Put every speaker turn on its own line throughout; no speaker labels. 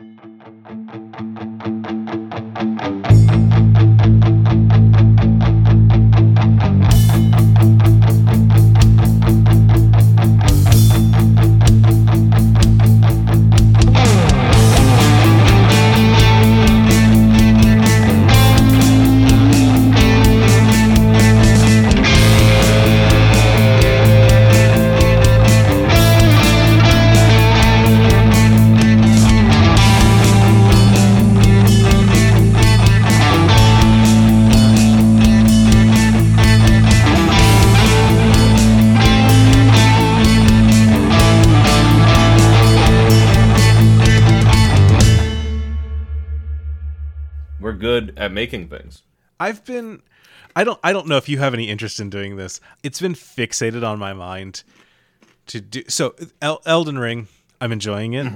We're making things.
I've been I don't I don't know if you have any interest in doing this. It's been fixated on my mind to do so El- Elden Ring, I'm enjoying it.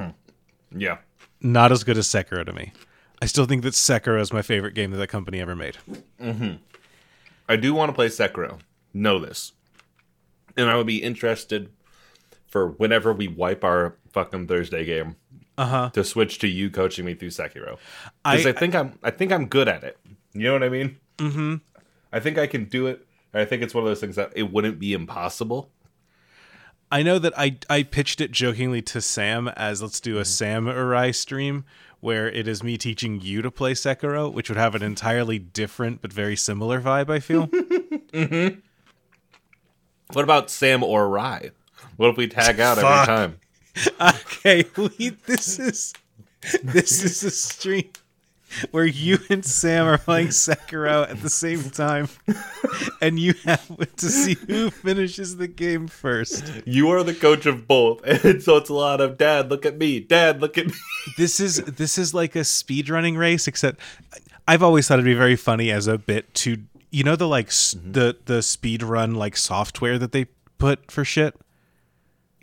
Yeah.
Not as good as Sekiro to me. I still think that Sekiro is my favorite game that that company ever made.
I do want to play Sekiro. Know this. And I would be interested for whenever we wipe our fucking Thursday game
Uh-huh.
to switch to you coaching me through Sekiro. Because
I-
I, think I'm I think I'm good at it. You know what I mean? Mm-hmm. I think I can do it. I think it's one of those things that it wouldn't be impossible.
I know that I I pitched it jokingly to Sam as let's do a Sam Arai stream where it is me teaching you to play Sekiro, which would have an entirely different but very similar vibe, I feel. Mm-hmm.
What about Sam or Rye? What if we tag out every time?
okay, we this is this is a stream where you and Sam are playing Sekiro at the same time, and you have to see who finishes the game first.
You are the coach of both, and so it's a lot of Dad. Look at me, Dad. Look at me.
This is this is like a speed running race, except I've always thought it'd be very funny as a bit to you know the like s mm-hmm. the the speed run like software that they put for shit.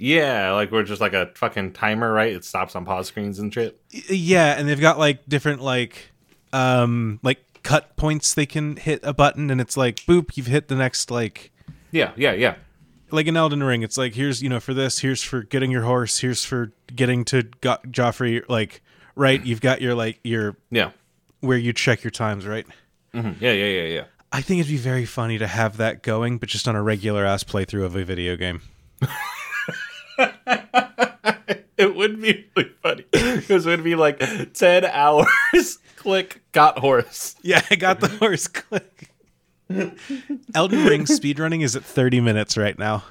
Yeah, like we're just like a fucking timer, right? It stops on pause screens and shit.
Yeah, and they've got like different like um like cut points they can hit a button and it's like boop, you've hit the next like
Yeah, yeah, yeah.
like in Elden Ring, it's like here's you know for this, here's for getting your horse, here's for getting to Go- Joffrey. Like right, you've got your like your
Yeah.
where you check your times, right?
Mhm. Yeah, yeah, yeah, yeah.
I think it'd be very funny to have that going, but just on a regular ass playthrough of a video game.
It would be really funny because it would be like 10 hours. Click, got horse.
Yeah, I got the horse click. Elden Ring speedrunning is at 30 minutes right now.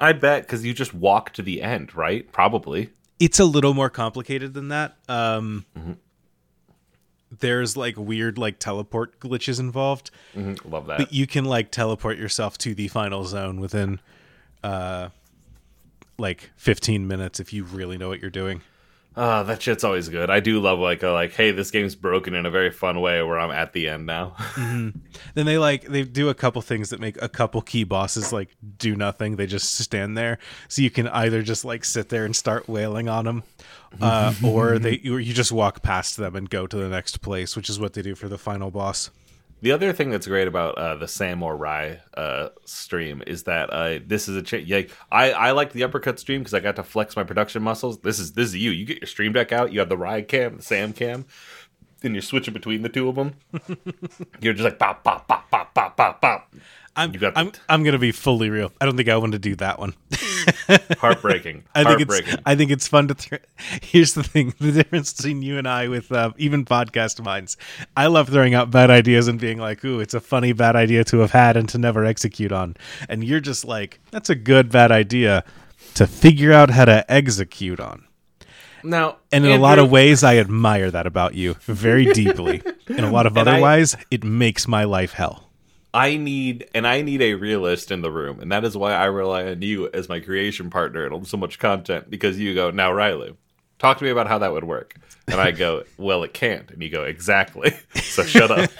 I bet because you just walk to the end, right? Probably.
It's a little more complicated than that. Um, There's like weird like teleport glitches involved.
Mhm, Love that.
but you can like teleport yourself to the final zone within uh like 15 minutes if you really know what you're doing.
Ah, that shit's always good. I do love like a like, hey, this game's broken in a very fun way where I'm at the end now.
then they like they do a couple things that make a couple key bosses like do nothing. They just stand there. So you can either just like sit there and start wailing on them uh, or they or you just walk past them and go to the next place which is what they do for the final boss
The other thing that's great about uh, the Sam or Rye uh, stream is that uh, this is a cha- like I I like the uppercut stream because I got to flex my production muscles. This is this is you. You get your stream deck out. You have the Rye cam, the Sam cam, then you're switching between the two of them. you're just like pop pop pop pop pop pop pop.
I'm, I'm I'm gonna be fully real. I don't think I want to do that one.
Heartbreaking.
I think it's I think it's fun to. Th- Here's the thing: the difference between you and I, with uh, even Podcast Mines, I love throwing out bad ideas and being like, "Ooh, it's a funny bad idea to have had and to never execute on," and you're just like, "That's a good bad idea to figure out how to execute on."
now,
And in a lot of ways, I admire that about you very deeply. In a lot of
And
other
I-
ways, it makes my life hell.
I need and I need a realist in the room, and that is why I rely on you as my creation partner and on so much content because you go now, Riley, talk to me about how that would work, and I go, well, it can't, and you go exactly, so shut up.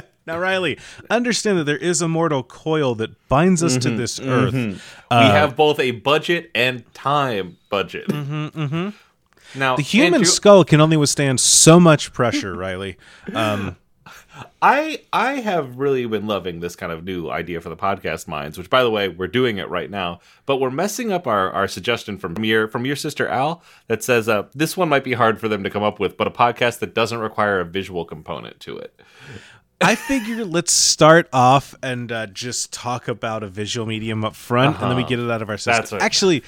Now, Riley, understand that there is a mortal coil that binds us to mm-hmm, this mm-hmm. earth.
we uh, have both a budget and time budget. Mm-hmm, now
The human
Andrew,
skull can only withstand so much pressure, Riley. Um,
I I have really been loving this kind of new idea for the Podcast Mines, which by the way, we're doing it right now, but we're messing up our, our suggestion from your from your sister Al that says uh, this one might be hard for them to come up with, but a podcast that doesn't require a visual component to it.
I figure let's start off and uh, just talk about a visual medium up front, and then we
Uh-huh.
get it out of our system.
That's right.
Actually,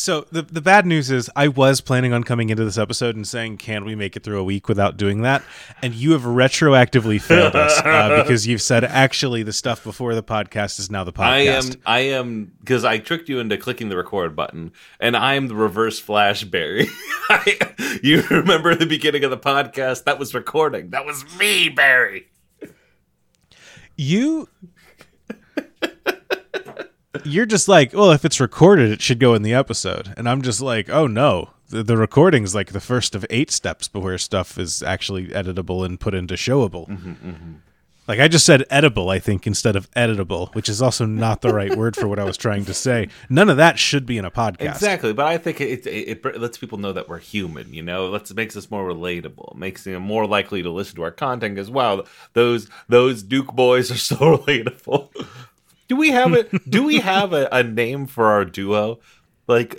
so the the bad news is I was planning on coming into this episode and saying, "Can we make it through a week without doing that?" And you have retroactively failed us uh, because you've said, "Actually, the stuff before the podcast is now the podcast."
I am I am because I tricked you into clicking the record button, and I'm the reverse Flash Barry. I, you remember the beginning of the podcast? That was recording. That was me, Barry.
you you're just like well if it's recorded it should go in the episode and i'm just like oh no the, the recording's like the first of eight steps before stuff is actually editable and put into showable mm-hmm, mm-hmm. like i just said edible i think instead of editable which is also not the right word for what i was trying to say none of that should be in a podcast
Exactly, but I think it, it, it lets people know that we're human. You know, it lets makes us more relatable, makes them more likely to listen to our content. As wow, those those Duke boys are so relatable. Do we have it? do we have a, a name for our duo? Like,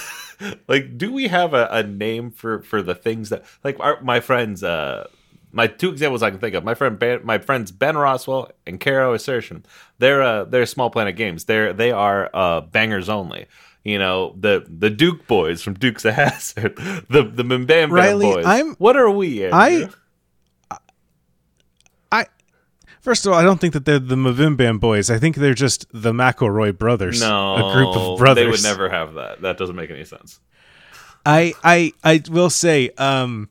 like, do we have a, a name for for the things that like our, my friends? uh my two examples I can think of. My friend, ben, my friends Ben Roswell and Caro Assertion. They're uh, they're Small Planet Games. They're they are uh, bangers only. You know the the Duke boys from Dukes of Hazzard, the the Mbam boys.
I'm-
what are we? Andrew?
I- I first of all, I don't think that they're the Mavimbam boys. I think they're just the McElroy brothers.
no
a group of brothers.
They would never have that. That doesn't make any sense.
I I I will say, um,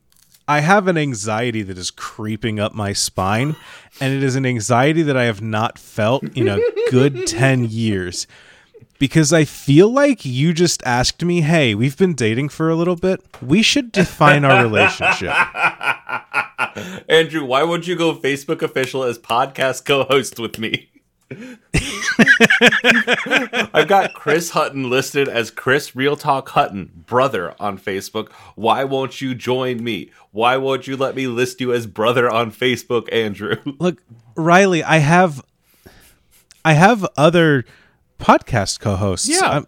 I have an anxiety that is creeping up my spine, and it is an anxiety that I have not felt in a good ten years. Because I feel like you just asked me, hey, we've been dating for a little bit. We should define our relationship.
Andrew, why won't you go Facebook official as podcast co-host with me? I've got Chris Hutton listed as Chris Real Talk Hutton, brother on Facebook. Why won't you join me? Why won't you let me list you as brother on Facebook, Andrew?
Look, Riley, I have I have other podcast co-hosts.
Yeah.
I'm-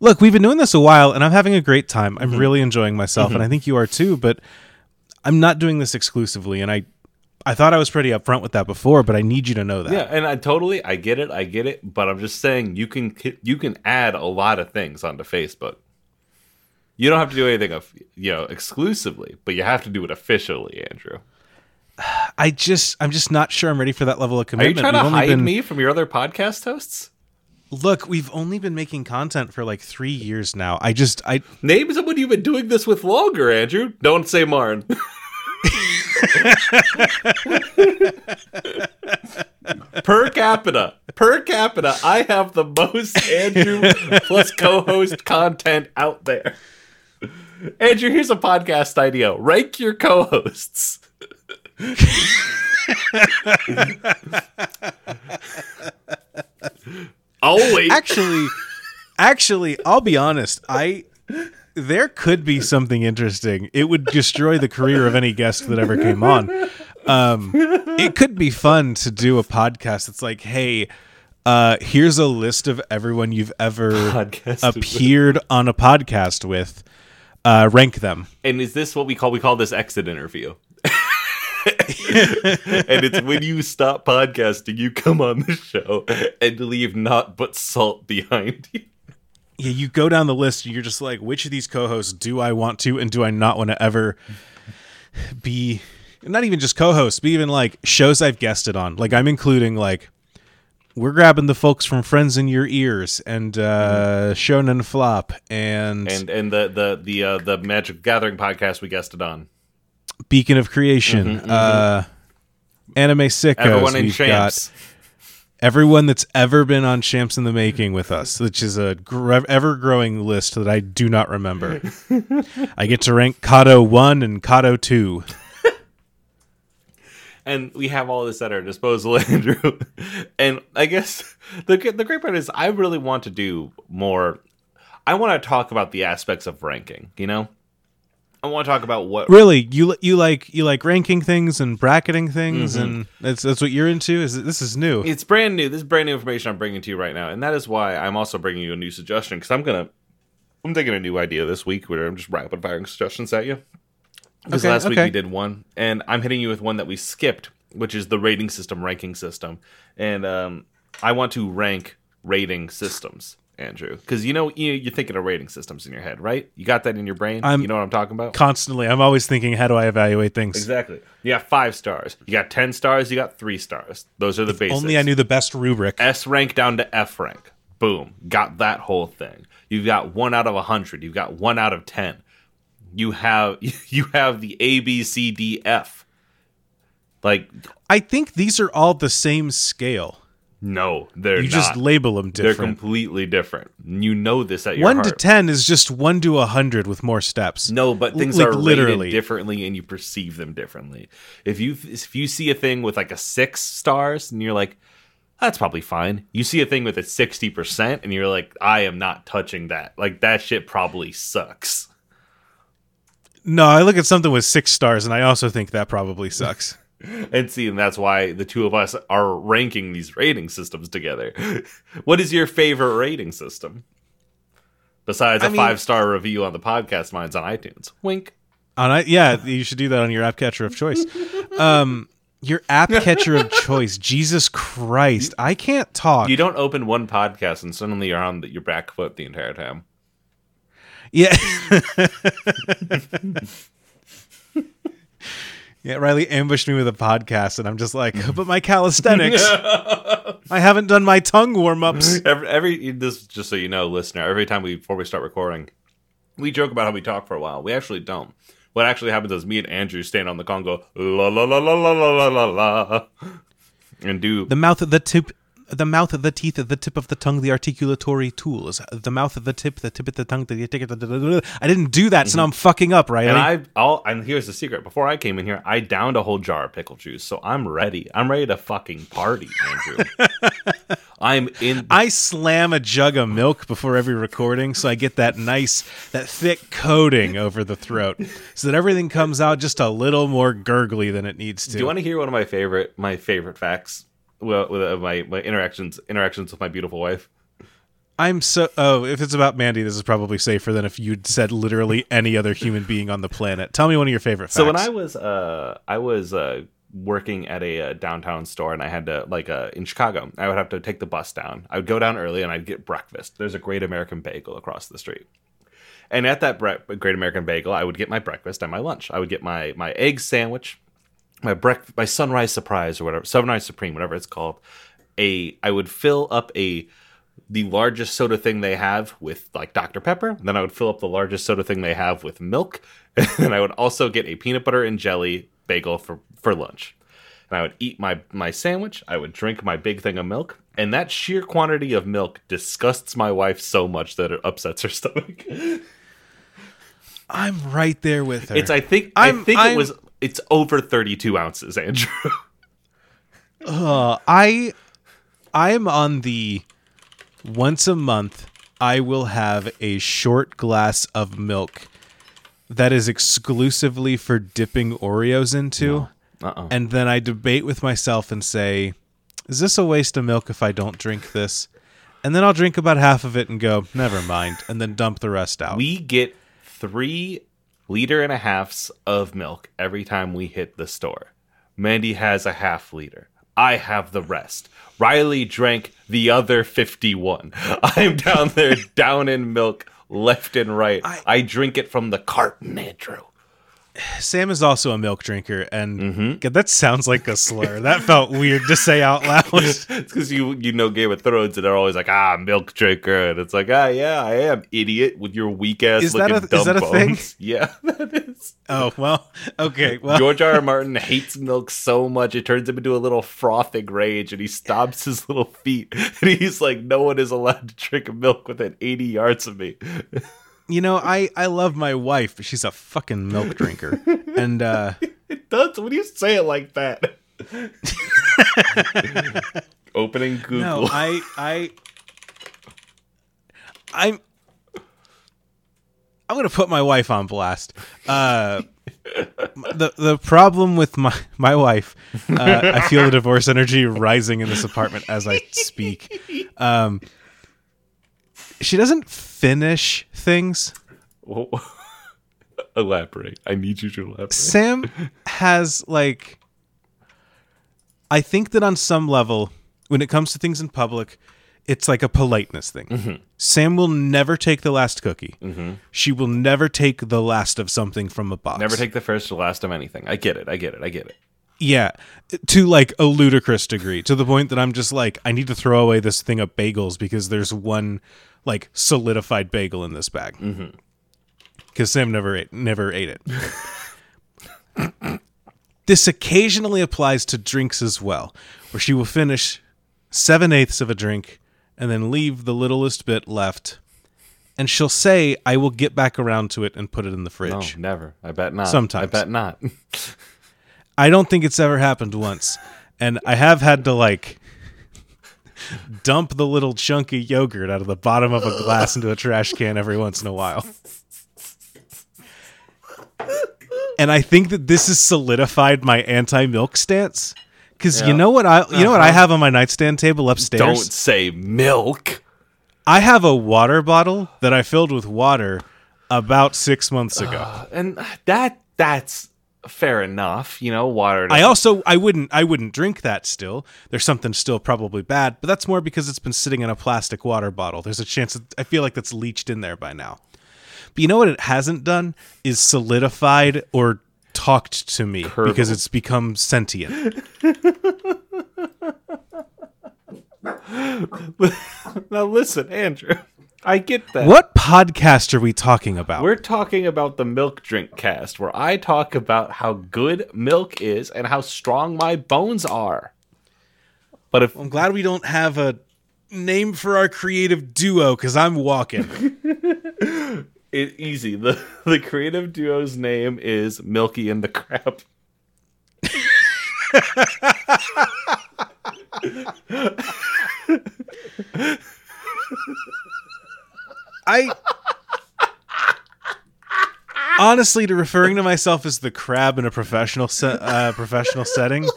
look, we've been doing this a while and I'm having a great time.
Mm-hmm.
I'm really enjoying myself and I think you are too, but I'm not doing this exclusively and I I thought I was pretty upfront with that before, but I need you to know that.
Yeah, and I totally I get it, I get it, but I'm just saying you can you can add a lot of things onto Facebook. You don't have to do anything of you know exclusively, but you have to do it officially, Andrew.
I just I'm just not sure I'm ready for that level of commitment.
Are you trying to
We've only
hide
been-
me from your other podcast hosts?
Look, we've only been making content for like 3 years now. I just I
Name someone you've been doing this with longer, Andrew. Don't say Marn. per capita, per capita, I have the most Andrew plus co-host content out there. Andrew, here's a podcast idea: rank your co-hosts. wait,
actually actually i'll be honest. I there could be something interesting. It would destroy the career of any guest that ever came on. Um it could be fun to do a podcast that's like hey uh here's a list of everyone you've ever
Podcasted with.
appeared on a podcast with. Uh rank them.
And is this what we call we call this exit interview? and it's when you stop podcasting, you come on the show and leave naught but salt behind you.
yeah you go down the list and you're just like which of these co-hosts do i want to and do i not want to ever be not even just co-hosts but even like shows i've guested on like i'm including like we're grabbing the folks from friends in your ears and uh shonen flop and,
And and the the the uh, the Magic Gathering podcast we guested on.
Beacon of creation uh anime sickos
Everyone in champs.
everyone that's ever been on champs in the making with us which is a gr- ever growing list that i do not remember i get to rank kato 1 and kato 2
and we have all this at our disposal, Andrew. and I guess the the great part is I really want to do more. I want to talk about the aspects of ranking. You know, I want to talk about what
Really, you you like you like ranking things and bracketing things,
Mm-hmm.
and that's that's what you're into. Is this is new?
It's brand new. This is brand new information I'm bringing to you right now, and that is why I'm also bringing you a new suggestion because I'm gonna I'm taking a new idea this week where I'm just rapid firing suggestions at you. Because
Okay,
last week we did one, and I'm hitting you with one that we skipped, which is the rating system ranking system, and um, I want to rank rating systems, Andrew, because you know you, you're thinking of rating systems in your head, right? You got that in your brain.
I'm-
you know what I'm talking about.
Constantly, I'm always thinking, how do I evaluate things?
Exactly. You got five stars. You got ten stars. You got three stars. Those are the basics.
Only I knew the best rubric.
S rank down to F rank. Boom. Got that whole thing. You've got one out of a hundred. You've got one out of ten. You have you have the A B C D F. Like
I think these are all the same scale.
No, they're
You
not.
just label them
they're completely different. You know this at your
One
heart.
to ten is just one to a hundred with more steps.
No, but things
Like,
are
literally.
differently, and you perceive them differently. If you if you see a thing with like a six stars, and you're like, "That's probably fine." You see a thing with a sixty percent, and you're like, "I am not touching that." Like that shit probably sucks.
No, I look at something with six stars, and I also think that probably sucks.
And see, and that's why the two of us are ranking these rating systems together. what is your favorite rating system? Besides a
I mean-
five star review on the podcast, mine's on iTunes. Wink.
On I, yeah, you should do that on your app catcher of choice. Um, your app catcher of choice. Jesus Christ, I can't talk.
You don't open one podcast and suddenly you're on the, your back foot the entire time.
Yeah. yeah, Riley ambushed me with a podcast, and I'm just like, but my calisthenics. I haven't done my tongue warm ups.
Every, every this just so you know, listener. Every time we before we start recording, we joke about how we talk for a while. We actually don't. What actually happens is me and Andrew stand on the call and go la la la la la la la la la, and do
The mouth of the tip. The mouth, the teeth, the tip of the tongue, the articulatory tools. The mouth, the tip, the tip of the tongue. The I didn't do that, so mm-hmm. now I'm fucking up, right?
And I, I'll, and here's the secret. Before I came in here, I downed a whole jar of pickle juice, so I'm ready. I'm ready to fucking party, Andrew. I'm in.
I slam a jug of milk before every recording so I get that nice, that thick coating over the throat so that everything comes out just a little more gurgly than it needs to.
Do you want to hear one of my favorite, my favorite facts? Well, with uh, my my interactions, interactions with my beautiful wife.
I'm so. Oh, if it's about Mandy, this is probably safer than if you'd said literally any other human being on the planet. Tell me one of your favorite facts.
So when I was uh I was uh working at a uh, downtown store and I had to like uh in Chicago, I would have to take the bus down. I would go down early and I'd get breakfast. There's a Great American Bagel across the street. And at that bre- Great American Bagel, I would get my breakfast and my lunch. I would get my my egg sandwich, my breakfast, my sunrise surprise or whatever, sunrise supreme, whatever it's called. A I would fill up a the largest soda thing they have with like Dr. Pepper. And Then I would fill up the largest soda thing they have with milk. And I would also get a peanut butter and jelly bagel for, for lunch. And I would eat my, my sandwich. I would drink my big thing of milk. And that sheer quantity of milk disgusts my wife so much that it upsets her stomach.
I'm right there with her.
It's I think i
I'm-
think
I'm-
it was it's over 32 ounces, Andrew.
Uh, I I'm on the once a month I will have a short glass of milk that is exclusively for dipping Oreos into.
Uh-uh.
And then I debate with myself and say, is this a waste of milk if I don't drink this? And then I'll drink about half of it and go, never mind, and then dump the rest out.
We get three liter and a halves of milk every time we hit the store. Mandy has a half liter. I have the rest. Riley drank the other 51. I'm down there down in milk left and right. I, drink it from the carton, Andrew.
Sam is also a milk drinker, and
Mm-hmm.
God, that sounds like a slur. that felt weird to say out loud.
it's because you you know Game of Thrones and they're always like ah milk drinker and it's like ah yeah I am idiot with your weak ass
Is that a-
dumb
is that a thing?
Yeah, that is.
oh well, okay, well.
George R. R. Martin hates milk so much it turns him into a little frothing rage, and he stomps his little feet, and he's like, "No one is allowed to drink milk within 80 yards of me."
You know, I I love my wife, but she's a fucking milk drinker, and uh,
It does. When do you say it like that. Opening Google.
no, I I I'm I'm gonna put my wife on blast. Uh, the the problem with my my wife, uh, I feel the divorce energy rising in this apartment as I speak. Um, she doesn't finish things.
Well, elaborate. I need you to elaborate.
Sam has like I think that on some level when it comes to things in public it's like a politeness thing. Mm-hmm. Sam will never take the last cookie. Mm-hmm. She will never take the last of something from a box.
Never take the first or last of anything. I get it. I get it. I get it.
Yeah, to like a ludicrous degree, to the point that I'm just like, I need to throw away this thing of bagels because there's one like solidified bagel in this bag. Mm-hmm. Because Sam never ate, never ate it. this occasionally applies to drinks as well, where she will finish seven eighths of a drink and then leave the littlest bit left. And she'll say, I will get back around to it and put it in the
No,
fridge.
never. I bet not.
Sometimes.
I bet not.
I don't think it's ever happened once. And I have had to like dump the little chunky yogurt out of the bottom of a glass into a trash can every once in a while. And I think that this has solidified my anti-milk stance cuz
Yeah.
you know what I you know what I
Uh-huh.
have on my nightstand table upstairs?
Don't say milk.
I have a water bottle that I filled with water about 6 months ago.
And that that's fair enough. You know, water.
I also I wouldn't I wouldn't drink that still. There's something still probably bad, but that's more because it's been sitting in a plastic water bottle. There's a chance that I feel like that's leached in there by now. But you know what it hasn't done is solidified or talked to me because it's become sentient.
now listen, Andrew. I get that.
What podcast are we talking about?
We're talking about the milk drink cast, where I talk about how good milk is and how strong my bones are. But if
I'm glad we don't have a name for our creative duo cuz I'm walking.
it easy, the the creative duo's name is Milky and the Crab.
I honestly, to referring to myself as the crab in a professional se- uh, professional setting,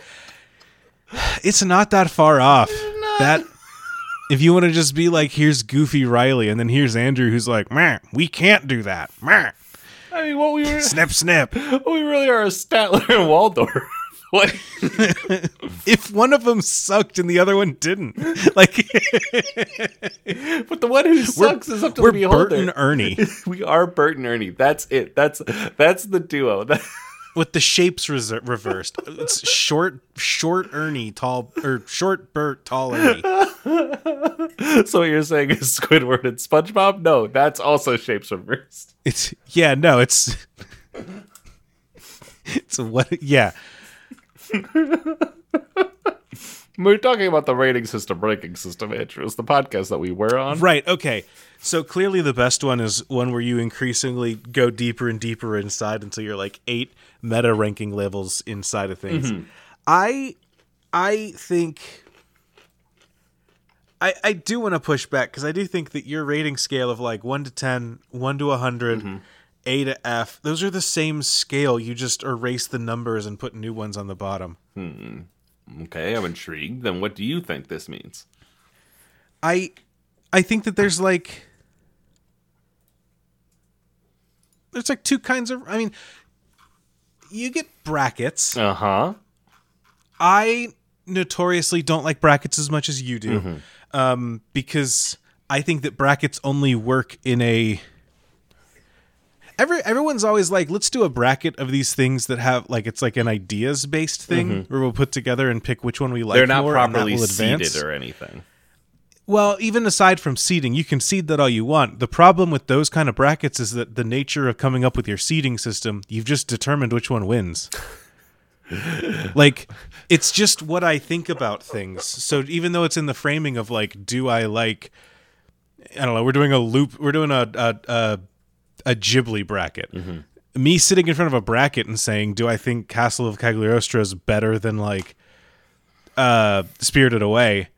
it's not that far off. That if you want to just be like, here's Goofy Riley, and then here's Andrew, who's like, man, we can't do that. Meh.
I mean, what we were,
Snip, snip.
we really are a Statler and Waldorf. What?
If one of them sucked and the other one didn't, like
But the one who sucks is up to
we're
the beholder.
Bert and Ernie
we are Bert and Ernie. That's it. That's that's the duo. That,
with the shapes reversed. It's short, short Ernie, tall or short Bert, tall Ernie.
so what you're saying is Squidward and SpongeBob? No, that's also shapes reversed.
It's yeah, no, it's it's what yeah.
We're talking about the rating system, ranking system, Andrew. It's the podcast that we were on.
Right, okay. So clearly the best one is one where you increasingly go deeper and deeper inside until you're like 8 meta ranking levels inside of things. Mm-hmm. I I think I I do want to push back cuz I do think that your rating scale of like 1 to 10, 1 to 100, A to F, those are the same scale. You just erase the numbers and put new ones on the bottom.
Okay, I'm intrigued. Then what do you think this means?
I I think that there's like there's like two kinds of I mean you get brackets.
Uh huh.
I notoriously don't like brackets as much as you do. Um because I think that brackets only work in a Every, everyone's always like, let's do a bracket of these things that have like it's like an ideas based thing mm-hmm. where we'll put together and pick which one we like.
They're not properly
advance.
or anything.
Well, even aside from seeding, you can seed that all you want. The problem with those kind of brackets is that the nature of coming up with your seeding system, you've just determined which one wins. like, it's just what I think about things. So even though it's in the framing of like, do I like? I don't know. We're doing a loop. We're doing a a a, a Ghibli bracket. Me sitting in front of a bracket and saying, "Do I think Castle of Cagliostro is better than like uh Spirited Away?"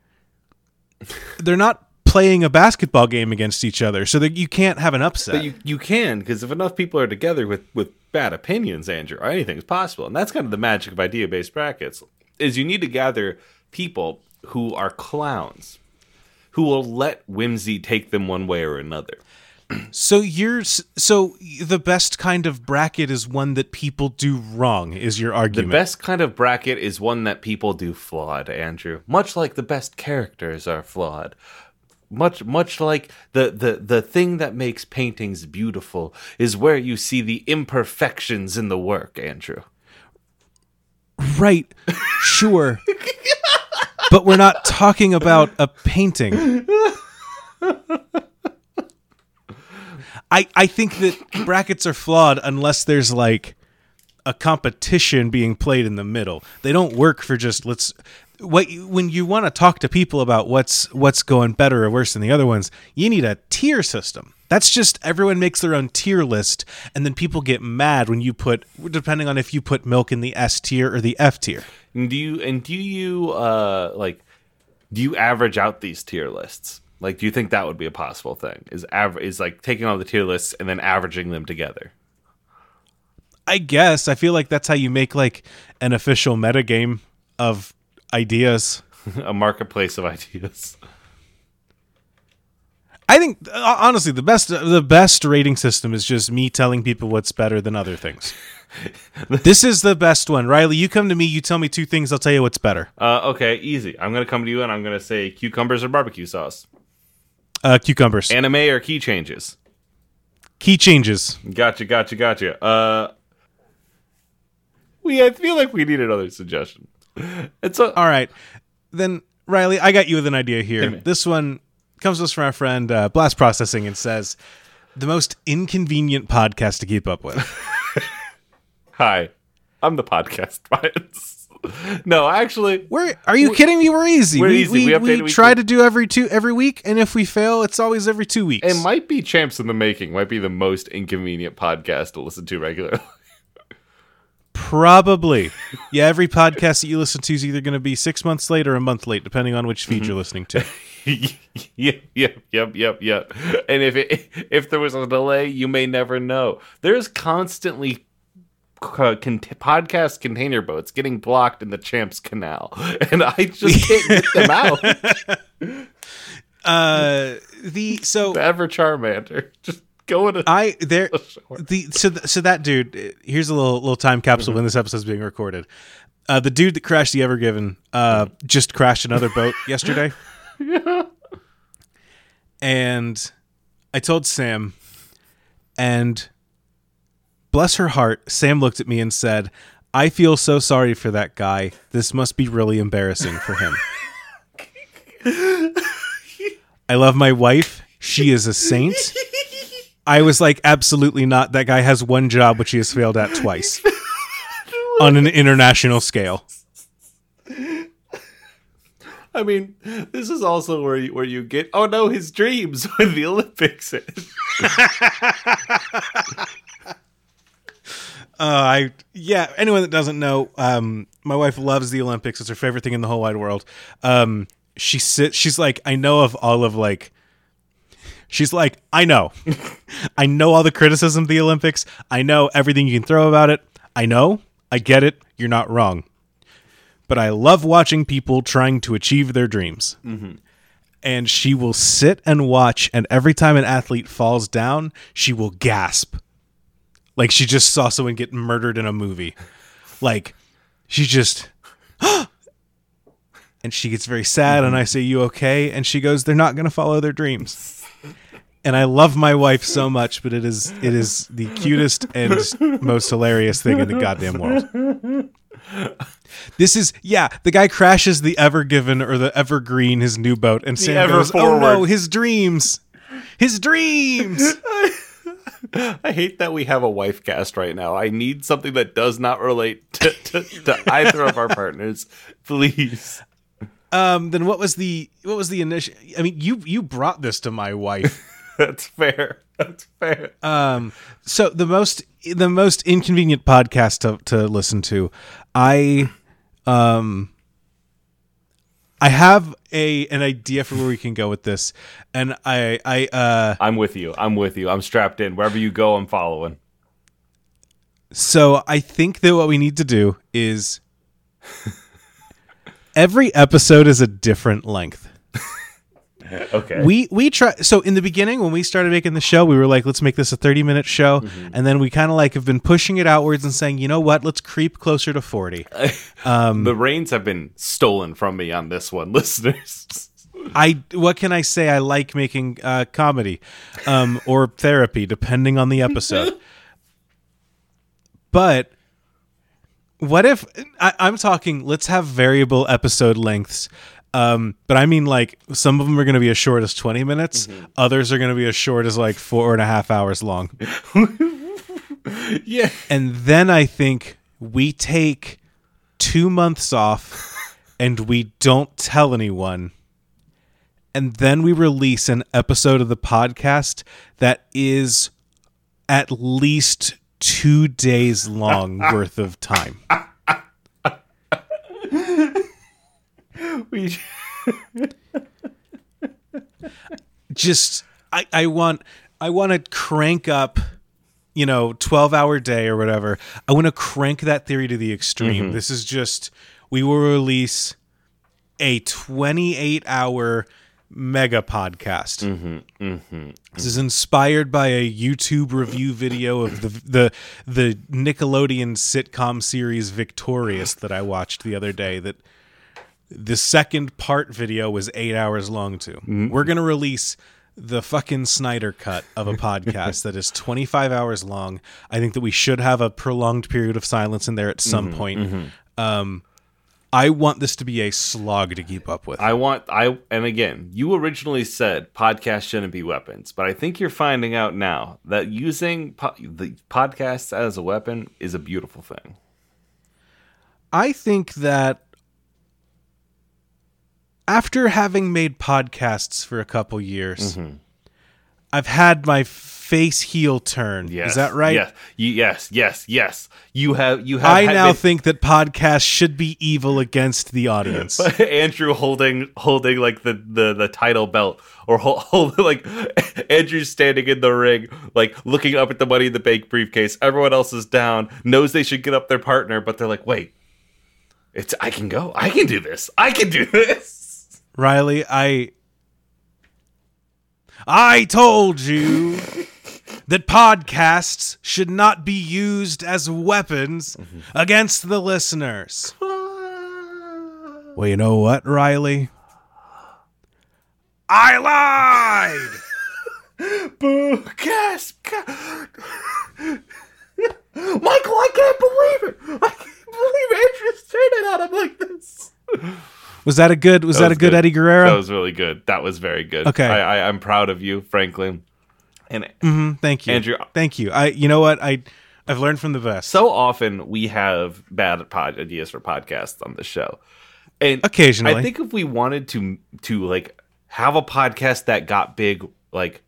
they're not playing a basketball game against each other, so that you can't have an upset.
But you you can because if enough people are together with with bad opinions, Andrew, or anything's possible, and that's kind of the magic of idea based brackets. Is you need to gather people who are clowns, who will let whimsy take them one way or another.
So you're so the best kind of bracket is one that people do wrong. Is your argument.
The best kind of bracket is one that people do flawed, Andrew. Much like the best characters are flawed. Much much like the, the, the thing that makes paintings beautiful is where you see the imperfections in the work, Andrew.
right? Sure, but we're not talking about a painting. I I think that brackets are flawed unless there's like a competition being played in the middle. They don't work for just let's what when you want to talk to people about what's what's going better or worse than the other ones, you need a tier system. That's just everyone makes their own tier list and then people get mad when you put depending on if you put milk in the S tier or the F tier.
And do you and do you uh like do you average out these tier lists? Like do you think that would be a possible thing? Is is like taking all the tier lists and then averaging them together?
I guess I feel like that's how you make like an official metagame of ideas.
a marketplace of ideas.
I think uh, honestly the best the best rating system is just me telling people what's better than other things. this is the best one. Riley, you come to me, you tell me two things, I'll tell you what's better.
Uh, okay, easy. I'm gonna come to you and I'm gonna say cucumbers or barbecue sauce,
Uh cucumbers.
anime or key changes.
Key changes.
Gotcha, gotcha, gotcha. Uh, we I feel like we need another suggestion. It's a
All right. Then Riley, I got you with an idea here.
me.
This one comes to us from our friend uh, Blast Processing and says the most inconvenient podcast to keep up with.
hi. I'm the podcast. no, actually,
We're are you kidding me? We're easy.
We're
we
easy.
we,
We
we try to do every two every week, and if we fail, it's always every two weeks.
it might be champs in the making. Might be the most inconvenient podcast to listen to regularly.
Probably. Yeah, every podcast that you listen to is either going to be six months late or a month late, depending on which
Mm-hmm.
feed you're listening to.
yep, yep, yep, yep, yep. And if it, if there was a delay, you may never know. There's constantly uh, con- podcast container boats getting blocked in the Champs Canal, and I just can't get them out.
Uh, the so
The Ever Charmander just going to
I there the so th- so that dude. Here's a little little time capsule when this episode's being recorded. Uh, the dude that crashed the Ever Given uh, just crashed another boat yesterday. Yeah. And I told Sam, and bless her heart, Sam looked at me and said, I feel so sorry for that guy. This must be really embarrassing for him. I love my wife. She is a saint. I was like, absolutely not. That guy has one job which he has failed at twice on an international scale.
I mean, this is also where you, where you get oh no, his dreams when the Olympics.
Uh, I yeah. Anyone that doesn't know, um, my wife loves the Olympics. It's her favorite thing in the whole wide world. Um, she sits. She's like, I know of all of like. She's like, I know, I know all the criticism of the Olympics. I know everything you can throw about it. I know, I get it. You're not wrong. But I love watching people trying to achieve their dreams. And she will sit and watch, and every time an athlete falls down, she will gasp like she just saw someone get murdered in a movie. Like she just and she gets very sad and I mm-hmm. say, "You okay?" and she goes, "They're not going to follow their dreams." And I love my wife so much, but it is it is the cutest and most hilarious thing in the goddamn world. This is yeah. The guy crashes the Ever Given or the Evergreen, his new boat, and Sam goes, "Oh no, his dreams, his dreams."
I hate that we have a wife cast right now. I need something that does not relate to, to, to either of our partners. Please.
Um, then what was the what was the initial? I mean, you you brought this to my wife.
That's fair. That's fair.
Um, so the most the most inconvenient podcast to to listen to, I um. I have a an idea for where we can go with this, and I I uh
I'm with you. I'm with you. I'm strapped in. Wherever you go, I'm following.
so I think that what we need to do is every episode is a different length.
Okay.
We we try so in the beginning when we started making the show, we were like, let's make this a 30 minute show.
Mm-hmm.
And then we kind of like have been pushing it outwards and saying, you know what, let's creep closer to 40.
the reins have been stolen from me on this one, listeners.
I what can I say? I like making uh, comedy um, or therapy, depending on the episode. but what if I, I'm talking? Let's have variable episode lengths. Um, but I mean, like some of them are going to be as short as 20 minutes. Others are going to be as short as like four and a half hours long.
yeah.
And then I think we take two months off and we don't tell anyone. And then we release an episode of the podcast that is at least two days long worth of time.
We
Just I, I want I want to crank up, you know, twelve hour day or whatever. I want to crank that theory to the extreme. Mm-hmm. This is just we will release a twenty eight hour mega podcast. Mm-hmm, mm-hmm, this is inspired by a YouTube review video of the the the Nickelodeon sitcom series Victorious that I watched the other day. That the second part video was eight hours long too. Mm-hmm. We're gonna release the fucking Snyder cut of a podcast that is 25 hours long. I think that we should have a prolonged period of silence in there at some mm-hmm, point. Mm-hmm. Um, I want this to be a slog to keep up with.
I want I and again, you originally said podcasts shouldn't be weapons, but I think you're finding out now that using po- the podcasts as a weapon is a beautiful thing.
I think that after having made podcasts for a couple years,
Mm-hmm.
I've had my face heel turn.
Yes.
Is that right?
Yes. Yes, yes, yes. You have you have
I now
been-
think that podcasts should be evil against the audience.
Andrew holding holding like the the, the title belt or hold, hold like Andrew's standing in the ring like looking up at the money in the bank briefcase everyone else is down knows they should get up their partner but they're like wait it's I can go I can do this I can do this
Riley, I I told you that podcasts should not be used as weapons against the listeners. Well, you know what, Riley? I lied.
boo gasp ga- Michael I can't believe it I can't believe Andrew's turning on him like this
Was that a good? Was that,
was
a good,
good.
Eddie Guerrero?
that was really good that was very good
Okay.
I, I I'm proud of you frankly and
Mhm, thank you,
Andrew-
Thank you. I. You know what? I. I've learned from the best.
so often we have bad pod ideas for podcasts on the show and
Occasionally.
i think if we wanted to to like have a podcast that got big like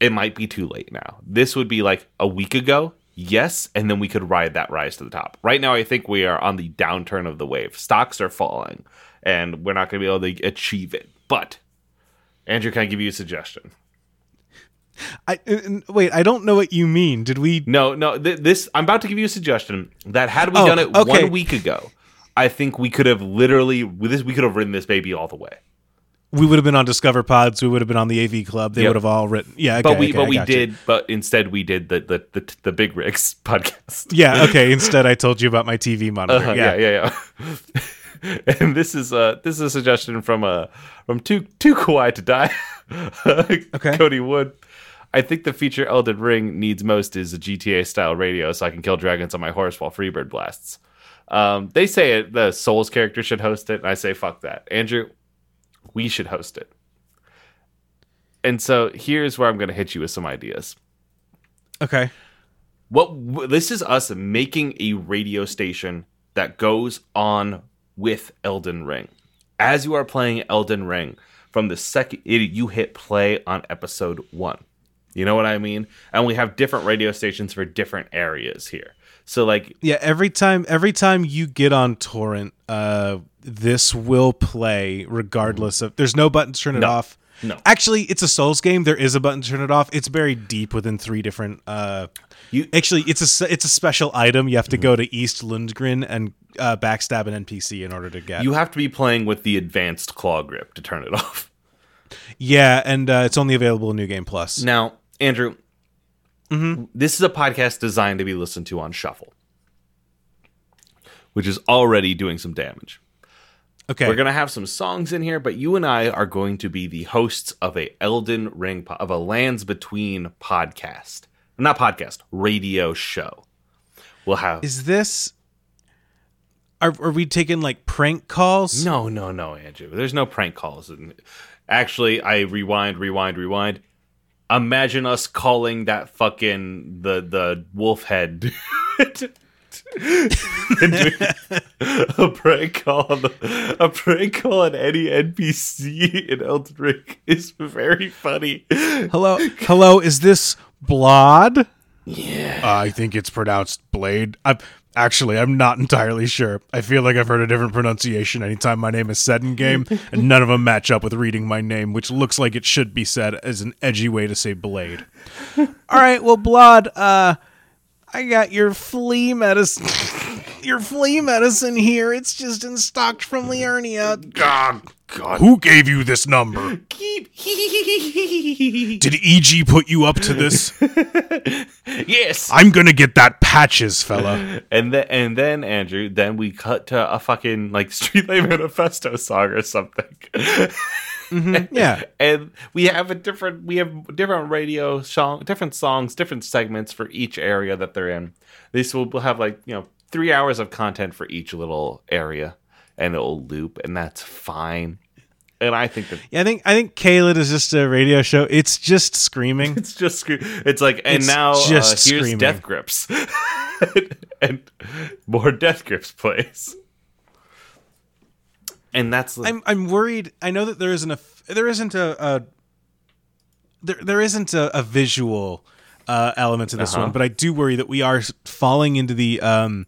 it might be too late now this would be like a week ago yes and then we could ride that rise to the top right now i think we are on the downturn of the wave stocks are falling and we're not going to be able to achieve it but andrew can i give you a suggestion
I, uh, wait. I don't know what you mean. Did we?
No, no. Th- this I'm about to give you a suggestion that had we
Oh,
done it
okay.
one week ago, I think we could have literally this we could have ridden this baby all the way.
We would have been on Discover Pods. We would have been on the AV Club. They
Yep.
would have all written. Yeah, okay,
But we
okay,
but
I
we
you.
did but instead we did the the the, the Big Rigs podcast.
Yeah. Okay. Instead, I told you about my TV monitor.
Uh,
yeah.
yeah, yeah, yeah. and this is uh this is a suggestion from uh from too too quiet to die.
Okay.
Cody Wood. I think the feature Elden Ring needs most is a GTA style radio so I can kill dragons on my horse while Freebird blasts. Um, they say it, the Souls character should host it, and I say fuck that. Andrew, we should host it. And so here's where I'm going to hit you with some ideas.
Okay.
What this is us making a radio station that goes on with Elden Ring. As you are playing Elden Ring, from the second it, you hit play on episode one, you know what I mean. And we have different radio stations for different areas here. So like,
Yeah. Every time, every time you get on torrent, uh, this will play regardless of. There's no button to turn it
No.
off.
No.
Actually, it's a Souls game. There is a button to turn it off. It's buried deep within three different. Uh,
You-
actually, it's a it's a special item. You have to go to East Lundgren and uh, backstab an NPC in order to get.
You have to be playing with the advanced claw grip to turn it off.
yeah, and uh, it's only available in New Game Plus.
Now, Andrew, this is a podcast designed to be listened to on shuffle, which is already doing some damage.
Okay,
We're gonna have some songs in here, but you and I are going to be the hosts of a Elden Ring po- of a Lands Between podcast, not podcast, radio show. We'll have
is this? Are, are we taking like prank calls?
no, no, no, Andrew. There's no prank calls. And actually, I rewind, rewind, rewind. Imagine us calling that fucking the the wolf head. and a prank call on the, a prank call on any NPC in Elden Ring is very funny.
Hello, hello. Is this Blaidd? Yeah, I think it's pronounced Blade. I'm actually I'm not entirely sure. I feel like I've heard a different pronunciation anytime my name is said in game, and none of them match up with reading my name, which looks like it should be said as an edgy way to say Blade. All right, well, Blaidd, uh, I got your flea medicine. Your flea medicine here. It's just in stock from Liurnia.
God, God.
Who gave you this number?
Keep.
Did Iji put you up to this?
yes.
I'm gonna get that patches, fella.
And then, and then Andrew, then we cut to a fucking like Streetlight Manifesto song or something.
Mm-hmm, yeah.
and we have a different, we have different radio song, different songs, different segments for each area that they're in. This we'll have like you know three hours of content for each little area, and it'll loop, and that's fine. And I think that
Yeah, I think I think Caelid is just a radio show. It's just screaming.
it's just scre- it's like and
It's
now uh,
just
here's
screaming.
death grips and more death grips plays and that's the-
I'm I'm worried. I know that there isn't a there isn't a, a there there isn't a, a visual uh, element to this
Uh-huh.
one, but I do worry that we are falling into the um.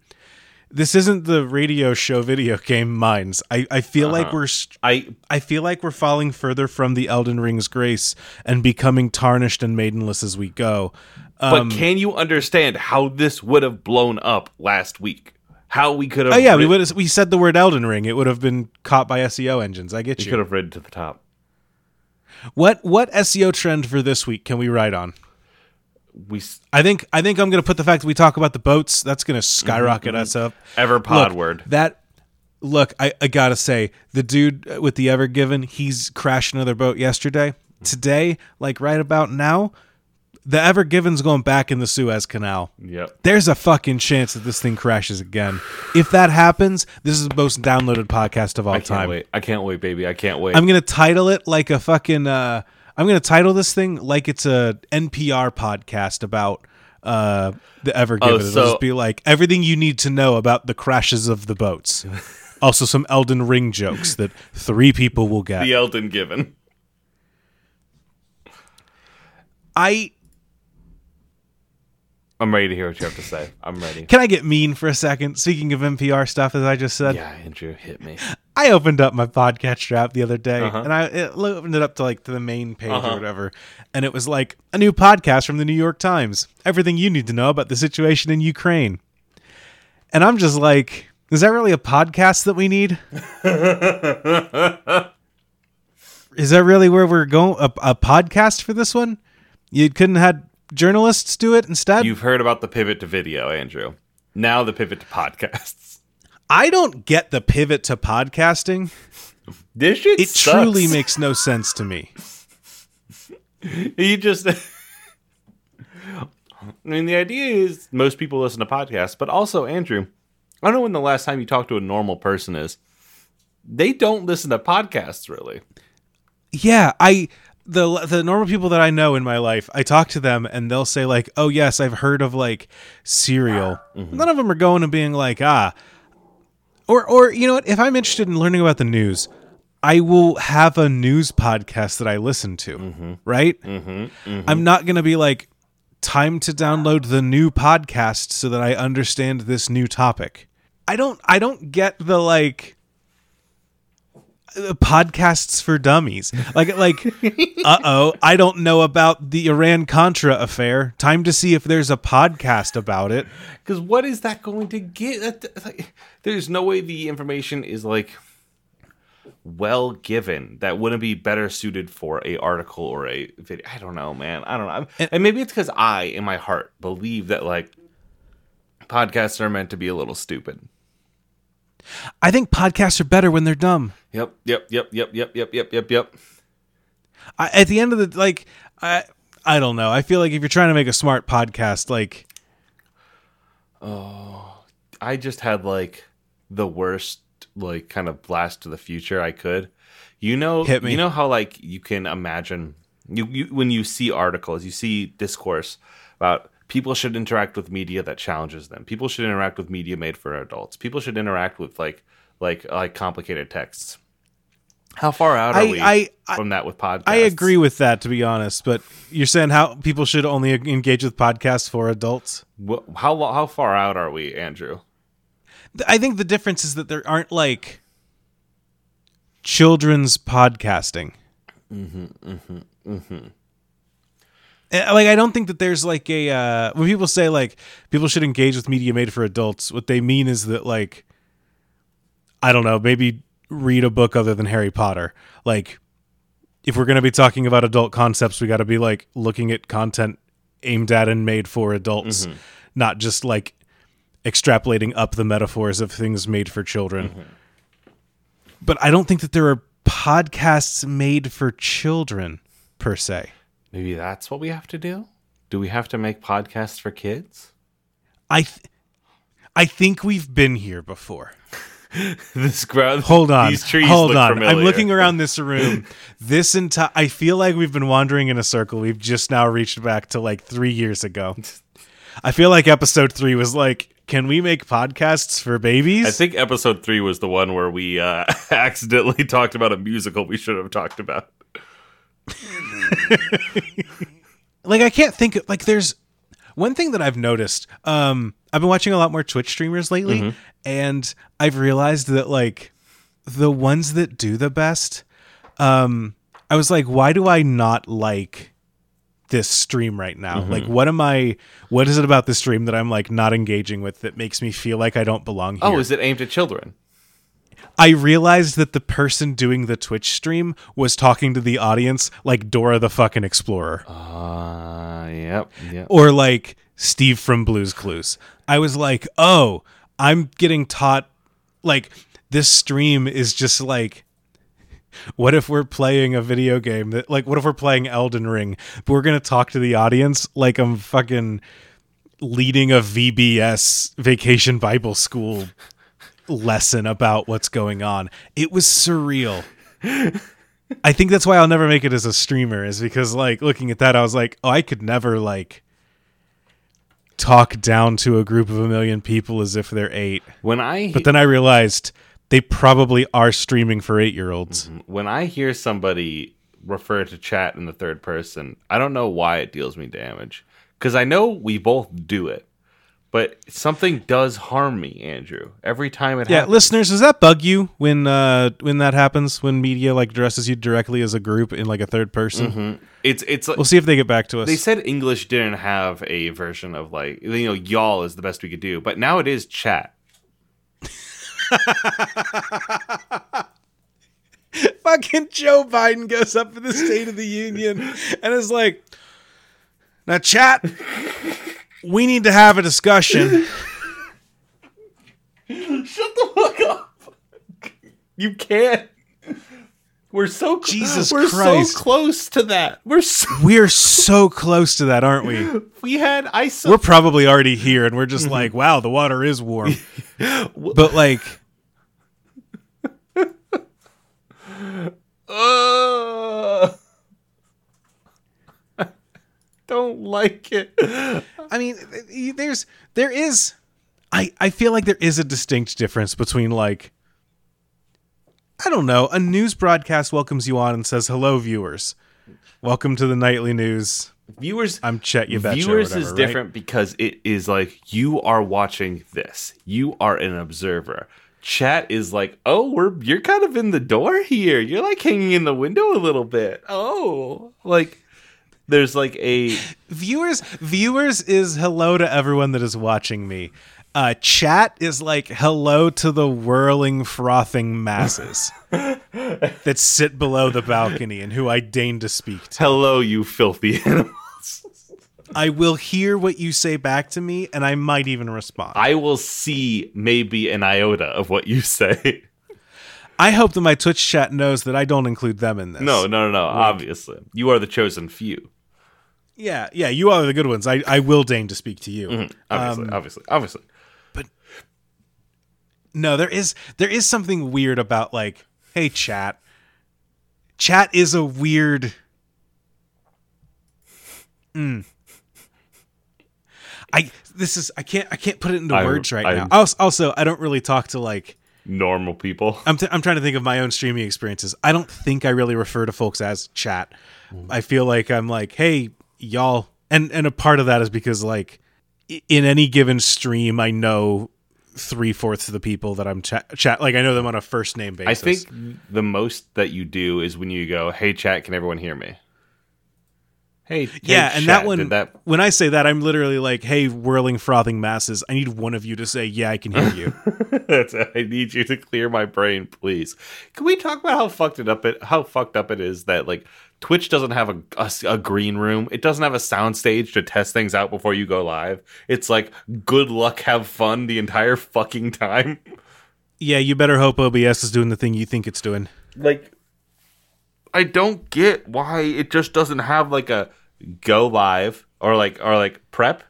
This isn't the radio show video game minds. I, I feel like
Uh-huh.
we're st-
I
I feel like we're falling further from the Elden Ring's grace and becoming tarnished and maidenless as we go.
but
Um,
can you understand how this would have blown up last week? How we could have
Oh yeah, we would we said the word Elden Ring. It would have been caught by SEO engines. I get
we
you.
could have ridden to the top.
What what SEO trend for this week can we write on?
We
I think I think I'm going to put the fact that we talk about the boats. That's going to
Mm-hmm,
skyrocket us up.
Everpod
Look,
word.
That look, I, I gotta say, the dude with the Ever Given, he's crashed another boat yesterday. Today, like right about now, the Ever Given's going back in the Suez Canal.
Yep.
There's a fucking chance that this thing crashes again. If that happens, this is the most downloaded podcast of all
I can't
time.
wait. I can't wait, baby. I can't wait.
I'm gonna title it like a fucking. Uh, I'm gonna title this thing like it's a NPR podcast about uh, the Ever Given. It'll
Oh,
just be like everything you need to know about the crashes of the boats. also, some Elden Ring jokes that three people will get.
the Elden Given.
I
I'm ready to hear what you have to say. I'm ready.
can I get mean for a second. Speaking of NPR stuff, as I just said,
Yeah, Andrew, hit me.
I opened up my podcast app the other day,
Uh-huh.
and I it opened it up to like to the main page
Uh-huh.
or whatever, and it was like a new podcast from the New York Times. Everything you need to know about the situation in Ukraine. And I'm just like, is that really a podcast that we need? is that really where we're going? A, a podcast for this one? You couldn't have had journalists do it instead?
You've heard about the pivot to video, Andrew. Now the pivot to podcasts.
I don't get the pivot to podcasting.
This shit
It
sucks.
truly makes no sense to me.
You just. I mean, the idea is most people listen to podcasts, but also, Andrew, I don't know when the last time you talked to a normal person is. They don't listen to podcasts, really.
Yeah, I the the normal people that I know in my life, I talk to them and they'll say like, "Oh yes, I've heard of like Serial." Mm-hmm. None of them are going and being like, "Ah." Or or you know what, if I'm interested in learning about the news, I will have a news podcast that I listen to, mm-hmm. right? Mm-hmm. I'm not going to be like time to download the new podcast so that I understand this new topic. I don't I don't get the like Uh, podcasts for dummies. Like like uh-oh, I don't know about the Iran Contra affair. Time to see if there's a podcast about it.
Because what is that going to get? that- like, There's no way the information is like well given that wouldn't be better suited for a article or a video. I don't know, man. I don't know. I'm- and maybe it's because I, in my heart, believe that like podcasts are meant to be a little stupid.
I think podcasts are better when they're dumb.
Yep, yep, yep, yep, yep, yep, yep, yep, yep.
I, at the end of the like I I don't know. I feel like if you're trying to make a smart podcast like oh,
I just had like the worst like kind of blast to the future I could. You know,
Hit me.
you know how like you can imagine you, you when you see articles, you see discourse about people should interact with media that challenges them. People should interact with media made for adults. People should interact with like like like complicated texts. How far out are
I-
we
I-
from that with podcasts?
I agree with that to be honest, but you're saying how people should only engage with podcasts for adults?
How how far out are we, Andrew?
I think the difference is that there aren't like children's podcasting. Mm-hmm. Mm-hmm. Mm-hmm. Eh, like I don't think that there's like a uh, when people say like people should engage with media made for adults. What they mean is that like I don't know, maybe read a book other than Harry Potter. Like if we're going to be talking about adult concepts, we got to be like looking at content aimed at and made for adults, mm-hmm. not just like extrapolating up the metaphors of things made for children. Mm-hmm. But I don't think that there are podcasts made for children per se.
Maybe that's what we have to do. Do we have to make podcasts for kids?
I th- I think we've been here before.
this ground.
Hold on.
These trees
Hold
look
on.
familiar.
I'm looking around this room. This entire I feel like we've been wandering in a circle. We've just now reached back to like 3 years ago. I feel like episode 3 was like can we make podcasts for babies?
I think episode three was the one where we uh, accidentally talked about a musical we should have talked about.
like I can't think of like there's one thing that I've noticed. Um, I've been watching a lot more Twitch streamers lately, and I've realized that like the ones that do the best. Um, I was like, why do I not like this stream right now? Like, what am I? What is it about this stream that I'm like not engaging with that makes me feel like I don't belong here?
Oh, is it aimed at children?
I realized that the person doing the Twitch stream was talking to the audience like Dora the fucking Explorer.
Uh, yep, yep.
or like Steve from Blues Clues. I was like, oh, I'm getting taught like this stream is just like what if we're playing a video game that like what if we're playing Elden Ring but we're gonna talk to the audience like I'm fucking leading a VBS vacation Bible school lesson about what's going on. It was surreal. I think that's why I'll never make it as a streamer is because like looking at that I was like, oh, I could never like talk down to a group of a million people as if they're 8.
When I
But then I realized they probably are streaming for 8-year-olds. Mm-hmm.
when I hear somebody refer to chat in the third person, I don't know why it deals me damage because I know we both do it, but something does harm me, Andrew. Every time it happens.
Yeah,
happens.
listeners, does that bug you when uh when that happens when media like addresses you directly as a group in like a third person?
It's it's like
We'll see if they get back to us.
they said English didn't have a version of like you know y'all is the best we could do, but now it is chat.
fucking Joe Biden goes up for the State of the Union and is like, "Now, chat, we need to have a discussion."
Shut the fuck up. You can't. We're so cl-
Jesus
we're
Christ.
so close to that. We're so,
We're so close to that, aren't we?
we had ice.
We're probably already here, and we're just like, "Wow, the water is warm," but like.
Uh, don't like it.
I mean, there's there is I I feel like there is a distinct difference between like I don't know, a news broadcast welcomes you on and says, "Hello viewers. Welcome to the nightly news.
Viewers,
I'm Chet Yabetcha." or
viewers
whatever,
is
right?
different because it is like you are watching this. You are an observer. chat is like, oh, we're you're kind of in the door here. You're like hanging in the window a little bit. Oh, like there's like a
viewers viewers is hello to everyone that is watching me. Uh, chat is like hello to the whirling, frothing masses that sit below the balcony and who I deign to speak to.
hello, you filthy animals.
I will hear what you say back to me, and I might even respond.
I will see maybe an iota of what you say.
I hope that my Twitch chat knows that I don't include them in this.
No, no, no, no. Obviously, you are the chosen few.
Yeah, yeah, you are the good ones. I, I will deign to speak to you.
Mm-hmm. Obviously,
Um,
obviously, obviously.
But no, there is there is something weird about like, hey chat. Chat is a weird Mm. I this is I can't I can't put it into
I-
words right
I-
now. Also, also, I don't really talk to like
Normal people.
I'm, t- I'm trying to think of my own streaming experiences. I don't think I really refer to folks as chat. I feel like I'm like, hey, y'all, and and a part of that is because like in any given stream, I know three fourths of the people that I'm chat. chat like I know them on a first name basis.
I think the most that you do is when you go, "Hey, chat, can everyone hear me?" Hey, hey,
yeah, and
chat,
that one
that
when I say that, I'm literally like, hey, whirling, frothing masses. I need one of you to say, yeah, I can hear you.
That's, I need you to clear my brain, please. Can we talk about how fucked it up it how fucked up it is that like Twitch doesn't have a, a, a green room. It doesn't have a sound stage to test things out before you go live. It's like good luck, have fun the entire fucking time.
yeah, you better hope OBS is doing the thing you think it's doing.
Like I don't get why it just doesn't have like a go live or like or like prep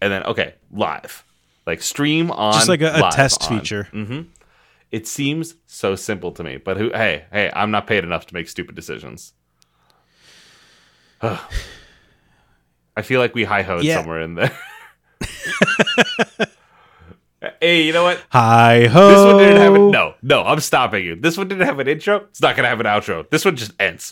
and then okay, live. Like stream on
Just like a, a test
on.
feature. Mm-hmm.
It seems so simple to me, but who? Hey, hey, I'm not paid enough to make stupid decisions. I feel like we high hoed
Yeah.
somewhere in there. hey, you know what?
Hi ho.
This one didn't have a no, no. I'm stopping you. This one didn't have an intro. It's not gonna have an outro. This one just ends.